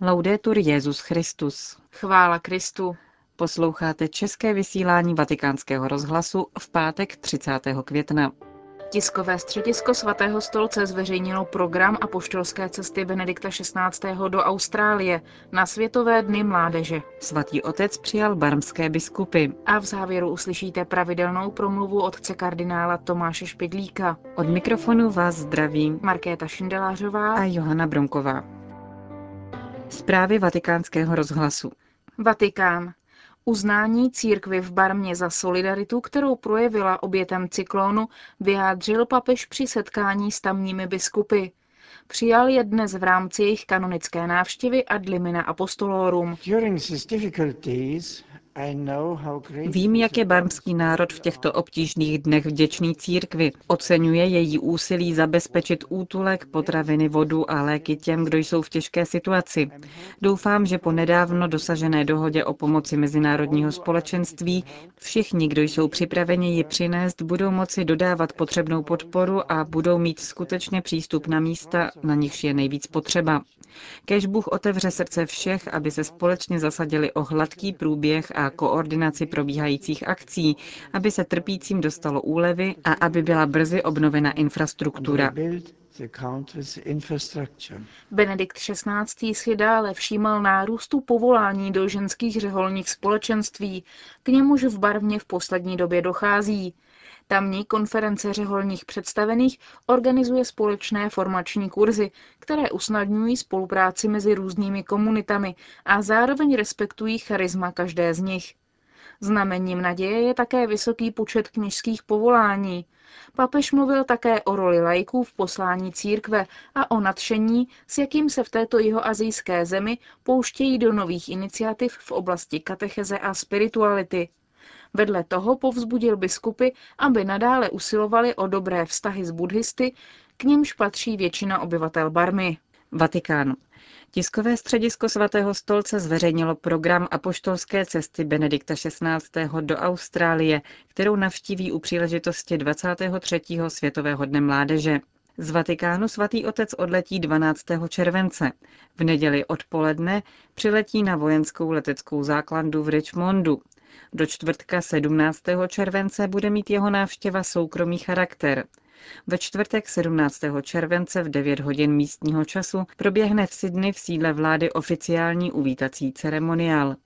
Laudetur Jezus Christus. Chvála Kristu. Posloucháte české vysílání Vatikánského rozhlasu v pátek 30. května. Tiskové středisko svatého stolce zveřejnilo program apoštolské cesty Benedikta XVI. do Austrálie na Světové dny mládeže. Svatý otec přijal barmské biskupy. A v závěru uslyšíte pravidelnou promluvu otce kardinála Tomáše Špidlíka. Od mikrofonu vás zdraví Markéta Šindelářová a Johana Bronková. Zprávy vatikánského rozhlasu. Vatikán. Uznání církvy v Barmě za solidaritu, kterou projevila obětem cyklónu, vyjádřil papež při setkání s tamními biskupy. Přijal je dnes v rámci jejich kanonické návštěvy ad limina apostolorum. Vím, jak je barmský národ v těchto obtížných dnech vděčný církvi. Oceňuje její úsilí zabezpečit útulek, potraviny, vodu a léky těm, kdo jsou v těžké situaci. Doufám, že po nedávno dosažené dohodě o pomoci mezinárodního společenství všichni, kdo jsou připraveni ji přinést, budou moci dodávat potřebnou podporu a budou mít skutečně přístup na místa, na nichž je nejvíc potřeba. Kež Bůh otevře srdce všech, aby se společně zasadili o hladký průběh a koordinaci probíhajících akcí, aby se trpícím dostalo úlevy a aby byla brzy obnovena infrastruktura. Benedikt XVI. si dále všímal nárůstu povolání do ženských řeholních společenství, k němuž v barvně v poslední době dochází. Tamní konference řeholních představených organizuje společné formační kurzy, které usnadňují spolupráci mezi různými komunitami a zároveň respektují charisma každé z nich. Znamením naděje je také vysoký počet kněžských povolání. Papež mluvil také o roli lajků v poslání církve a o nadšení, s jakým se v této jihoazijské zemi pouštějí do nových iniciativ v oblasti katecheze a spirituality. Vedle toho povzbudil biskupy, aby nadále usilovali o dobré vztahy s buddhisty, k nimž patří většina obyvatel Barmy. Vatikán. Tiskové středisko svatého stolce zveřejnilo program apoštolské cesty Benedikta XVI. do Austrálie, kterou navštíví u příležitosti 23. světového dne mládeže. Z Vatikánu svatý otec odletí 12. července. V neděli odpoledne přiletí na vojenskou leteckou záklandu v Richmondu. Do čtvrtka 17. července bude mít jeho návštěva soukromý charakter. Ve čtvrtek 17. července v 9 hodin místního času proběhne v Sydney v sídle vlády oficiální uvítací ceremoniál.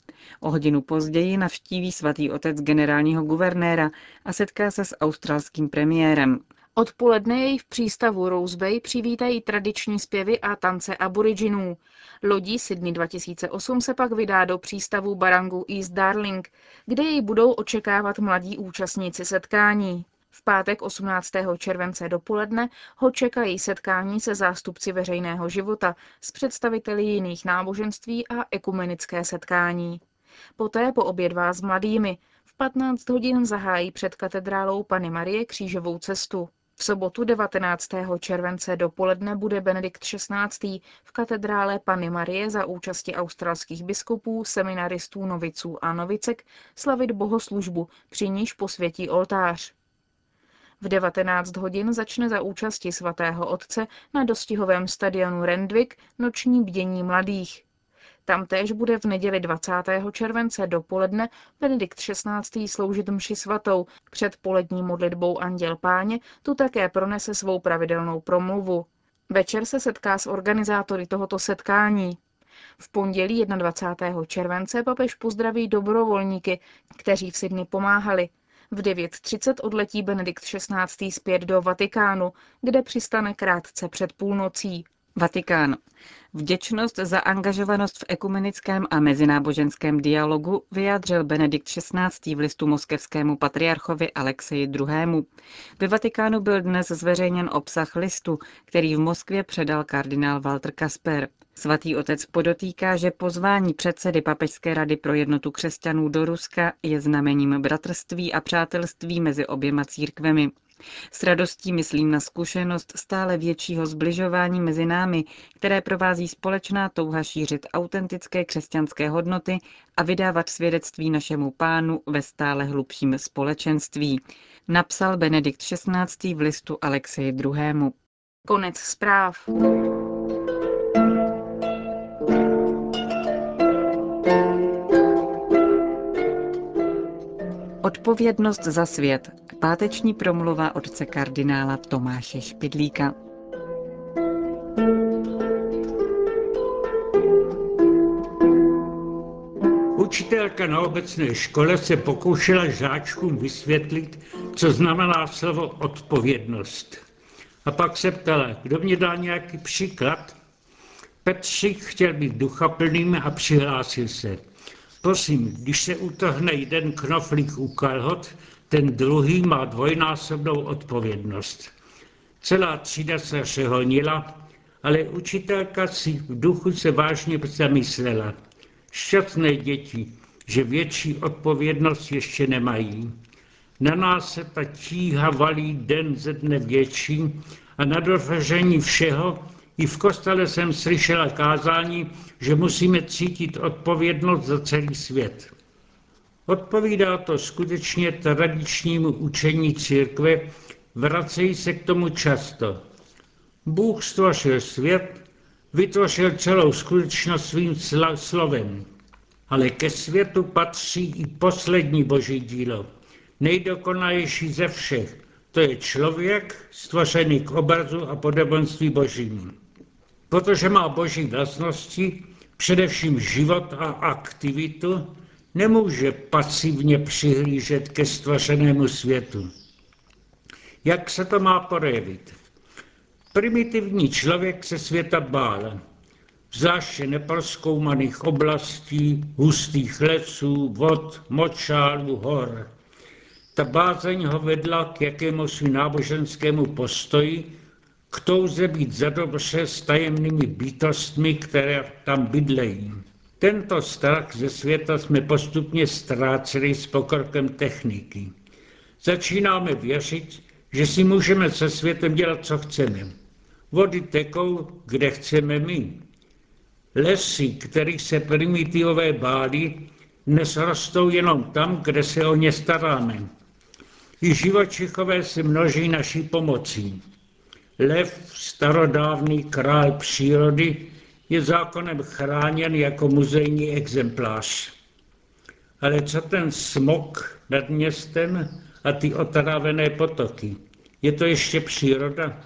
O hodinu později navštíví svatý otec generálního guvernéra a setká se s australským premiérem. Odpoledne jej v přístavu Rose Bay přivítají tradiční zpěvy a tance aboriginů. Lodí Sydney 2008 se pak vydá do přístavu Barangu East Darling, kde jej budou očekávat mladí účastníci setkání. V pátek 18. července dopoledne ho čekají setkání se zástupci veřejného života s představiteli jiných náboženství a ekumenické setkání. Poté po obědvá s mladými. V 15 hodin zahájí před katedrálou Pany Marie křížovou cestu. V sobotu 19. července dopoledne bude Benedikt XVI. v katedrále Pany Marie za účasti australských biskupů, seminaristů, noviců a novicek slavit bohoslužbu, při níž posvětí oltář. V 19 hodin začne za účasti svatého otce na dostihovém stadionu Rendvik noční bdění mladých. Tam též bude v neděli 20. července dopoledne Benedikt XVI. sloužit mši svatou. Před polední modlitbou Anděl Páně tu také pronese svou pravidelnou promluvu. Večer se setká s organizátory tohoto setkání. V pondělí 21. července papež pozdraví dobrovolníky, kteří v Sydney pomáhali. V 9.30 odletí Benedikt XVI. zpět do Vatikánu, kde přistane krátce před půlnocí. Vatikán. Vděčnost za angažovanost v ekumenickém a mezináboženském dialogu vyjádřil Benedikt XVI. v listu moskevskému patriarchovi Alexeji II. Ve Vatikánu byl dnes zveřejněn obsah listu, který v Moskvě předal kardinál Walter Kasper. Svatý otec podotýká, že pozvání předsedy Papežské rady pro jednotu křesťanů do Ruska je znamením bratrství a přátelství mezi oběma církvemi. S radostí myslím na zkušenost stále většího zbližování mezi námi, které provází společná touha šířit autentické křesťanské hodnoty a vydávat svědectví našemu pánu ve stále hlubším společenství, napsal Benedikt XVI. v listu Alexeji II. Konec zpráv. Odpovědnost za svět. Páteční promluva otce kardinála Tomáše Špidlíka. Učitelka na obecné škole se pokoušela žáčkům vysvětlit, co znamená slovo odpovědnost. A pak se ptala, kdo mě dá nějaký příklad? Petřík chtěl být duchaplným a přihlásil se. Prosím, když se utrhne jeden knoflík u kalhot, ten druhý má dvojnásobnou odpovědnost. Celá třída se řehonila, ale učitelka si v duchu se vážně zamyslela. Šťastné děti, že větší odpovědnost ještě nemají. Na nás se ta tíha valí den ze dne větší a na dovršení všeho i v kostele jsem slyšela kázání, že musíme cítit odpovědnost za celý svět. Odpovídá to skutečně tradičnímu učení církve, vracejí se k tomu často. Bůh stvořil svět, vytvořil celou skutečnost svým slovem. Ale ke světu patří i poslední boží dílo, nejdokonalejší ze všech. To je člověk stvořený k obrazu a podobenství božím. Protože má boží vlastnosti, především život a aktivitu, nemůže pasivně přihlížet ke stvořenému světu. Jak se to má projevit? Primitivní člověk se světa bál, zvláště neproskoumaných oblastí, hustých lesů, vod, močálů, hor. Ta bázeň ho vedla k jakémusi náboženskému postoji, k touze být zadobře s tajemnými bytostmi, které tam bydlejí. Tento strach ze světa jsme postupně ztráceli s pokrokem techniky. Začínáme věřit, že si můžeme se světem dělat, co chceme. Vody tekou, kde chceme my. Lesy, kterých se primitivové báli, dnes rostou jenom tam, kde se o ně staráme. I živočichové se množí naší pomocí. Lev, starodávný král přírody, je zákonem chráněn jako muzejní exemplář. Ale co ten smog nad městem a ty otrávené potoky? Je to ještě příroda?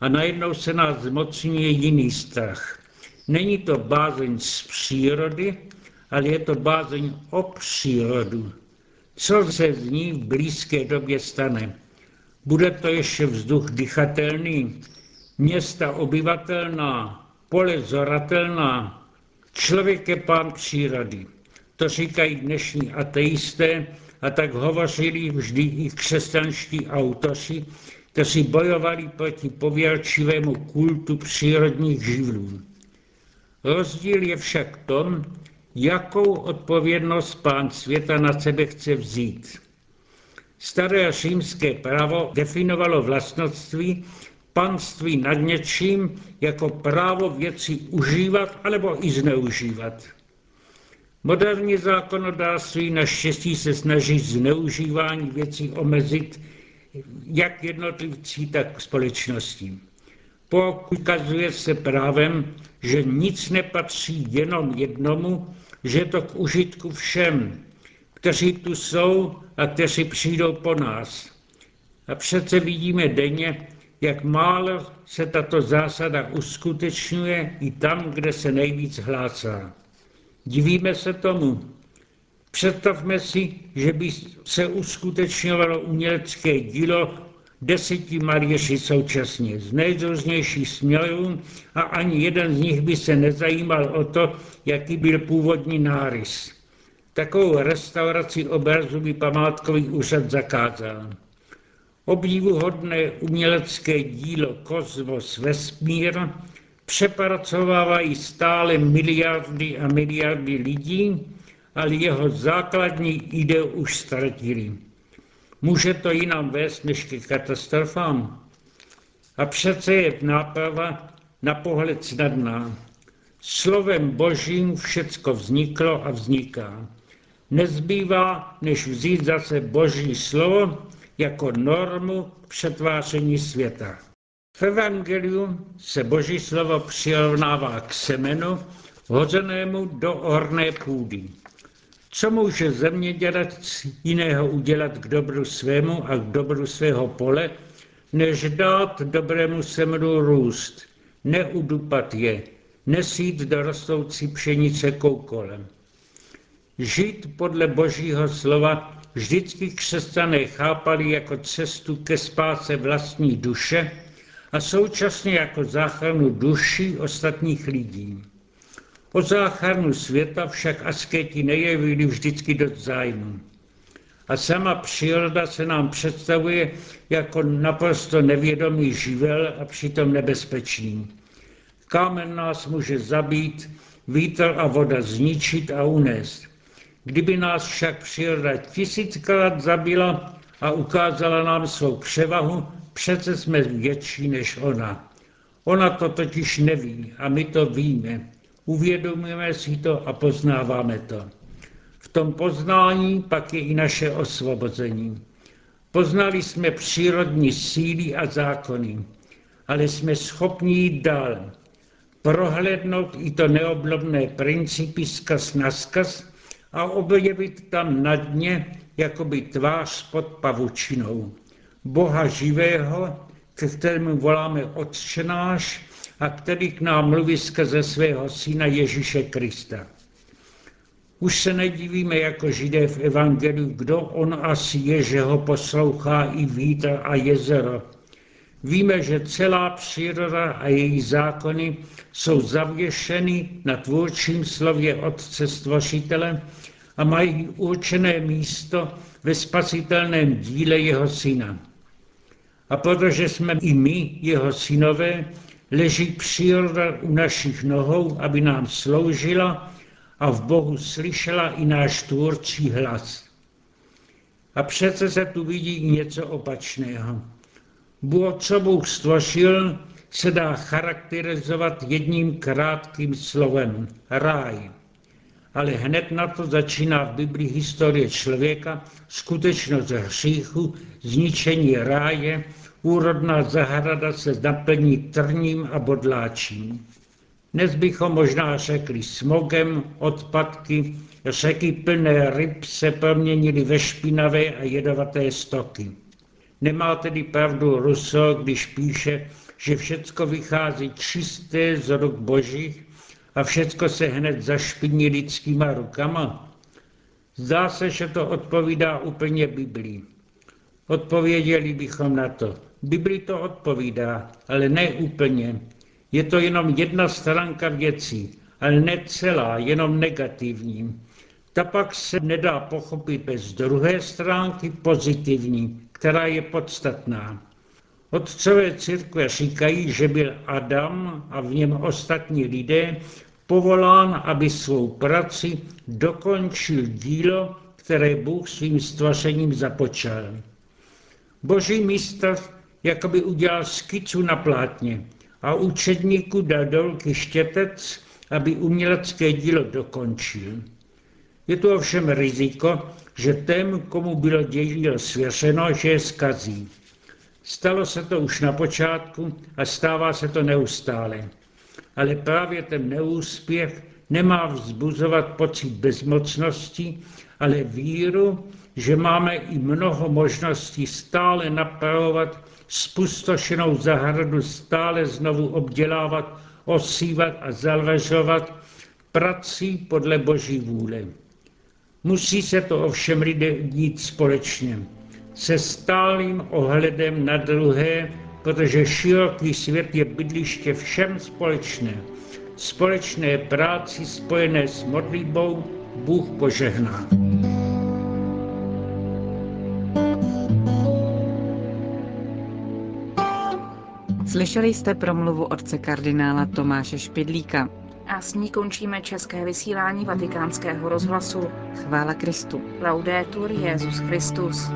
A najednou se nás zmocňuje jiný strach. Není to bázeň z přírody, ale je to bázeň o přírodu. Co se z ní v blízké době stane? Bude to ještě vzduch dychatelný, města obyvatelná, pole zoratelná, člověk je pán přírody. To říkají dnešní ateisté a tak hovořili vždy i křesťanští autoři, kteří bojovali proti pověrčivému kultu přírodních živlů. Rozdíl je však tom, jakou odpovědnost pán světa na sebe chce vzít. Staré římské právo definovalo vlastnoství panství nad něčím jako právo věci užívat alebo i zneužívat. Moderní zákonodárství naštěstí se snaží zneužívání věcí omezit jak jednotlivcí, tak společností. Pokazuje se právem, že nic nepatří jenom jednomu, že je to k užitku všem, kteří tu jsou a kteří přijdou po nás. A přece vidíme denně, jak málo se tato zásada uskutečňuje i tam, kde se nejvíc hlásá. Divíme se tomu. Představme si, že by se uskutečňovalo umělecké dílo deseti malíři současně z nejrůznějších směrů a ani jeden z nich by se nezajímal o to, jaký byl původní nárys. Takovou restauraci obrazu by památkový úřad zakázal. Obdivuhodné umělecké dílo Kozmos Vesmír přepracovávají stále miliardy a miliardy lidí, ale jeho základní ideu už ztratili. Může to jinam vést než ke katastrofám? A přece je náprava na pohled snadná. Slovem božím všecko vzniklo a vzniká. Nezbývá, než vzít zase boží slovo jako normu přetváření světa. V Evangeliu se boží slovo přirovnává k semenu, hozenému do orné půdy. Co může zemědělec jiného udělat k dobru svému a k dobru svého pole, než dát dobrému semru růst, neudupat je, nesít do rostoucí pšenice koukolem. Žít podle božího slova vždycky křesťané chápali jako cestu ke spáse vlastní duše a současně jako záchranu duší ostatních lidí. O záchranu světa však asketi nejevili vždycky do zájmu. A sama příroda se nám představuje jako naprosto nevědomý živel a přitom nebezpečný. Kámen nás může zabít, vítr a voda zničit a unést. Kdyby nás však příroda tisíckrát zabila a ukázala nám svou převahu, přece jsme větší než ona. Ona to totiž neví a my to víme. Uvědomujeme si to a poznáváme to. V tom poznání pak je i naše osvobození. Poznali jsme přírodní síly a zákony, ale jsme schopni jít dál, prohlédnout i to neoblomné principy zkaz na zkaz a objevit tam na dně jakoby tvář pod pavučinou. Boha živého, ke kterému voláme Otčenáš a který k nám mluví skrze svého syna Ježíše Krista. Už se nedivíme jako židé v Evangeliu, kdo on asi je, že ho poslouchá i vítr a jezero. Víme, že celá příroda a její zákony jsou zavěšeny na tvůrčím slově Otce Stvořitele a mají určené místo ve spasitelném díle jeho syna. A protože jsme i my, jeho synové, leží příroda u našich nohou, aby nám sloužila a v Bohu slyšela i náš tvůrčí hlas. A přece se tu vidí něco opačného. Bůh, co Bůh stvořil, se dá charakterizovat jedním krátkým slovem – ráj. Ale hned na to začíná v Biblii historie člověka, skutečnost hříchu, zničení ráje, úrodná zahrada se naplní trním a bodláčím. Dnes bychom možná řekli smogem, odpadky, řeky plné ryb se proměnily ve špinavé a jedovaté stoky. Nemá tedy pravdu Rousseau, když píše, že všecko vychází čisté z ruk božích a všecko se hned zašpiní lidskýma rukama? Zdá se, že to odpovídá úplně Biblii. Odpověděli bychom na to. Bibli to odpovídá, ale ne úplně. Je to jenom jedna stránka věcí, ale ne celá, jenom negativní. Ta pak se nedá pochopit bez druhé stránky pozitivní, která je podstatná. Otcové církve říkají, že byl Adam a v něm ostatní lidé povolán, aby svou praci dokončil dílo, které Bůh svým stvořením započal. Boží mistr jakoby udělal skicu na plátně a učedníku dal dolky štětec, aby umělecké dílo dokončil. Je tu ovšem riziko, že tém, komu bylo dílo svěřeno, že je skazí. Stalo se to už na počátku a stává se to neustále. Ale právě ten neúspěch nemá vzbuzovat pocit bezmocnosti, ale víru, že máme i mnoho možností stále napravovat spustošenou zahradu, stále znovu obdělávat, osívat a zalvežovat prací podle Boží vůle. Musí se to ovšem lidé dít společně, se stálým ohledem na druhé, protože široký svět je bydliště všem společné. Společné práci spojené s modlitbou Bůh požehná. Slyšeli jste promluvu otce kardinála Tomáše Špidlíka. A s ní končíme české vysílání vatikánského rozhlasu. Chvála Kristu. Laudetur Jezus Christus.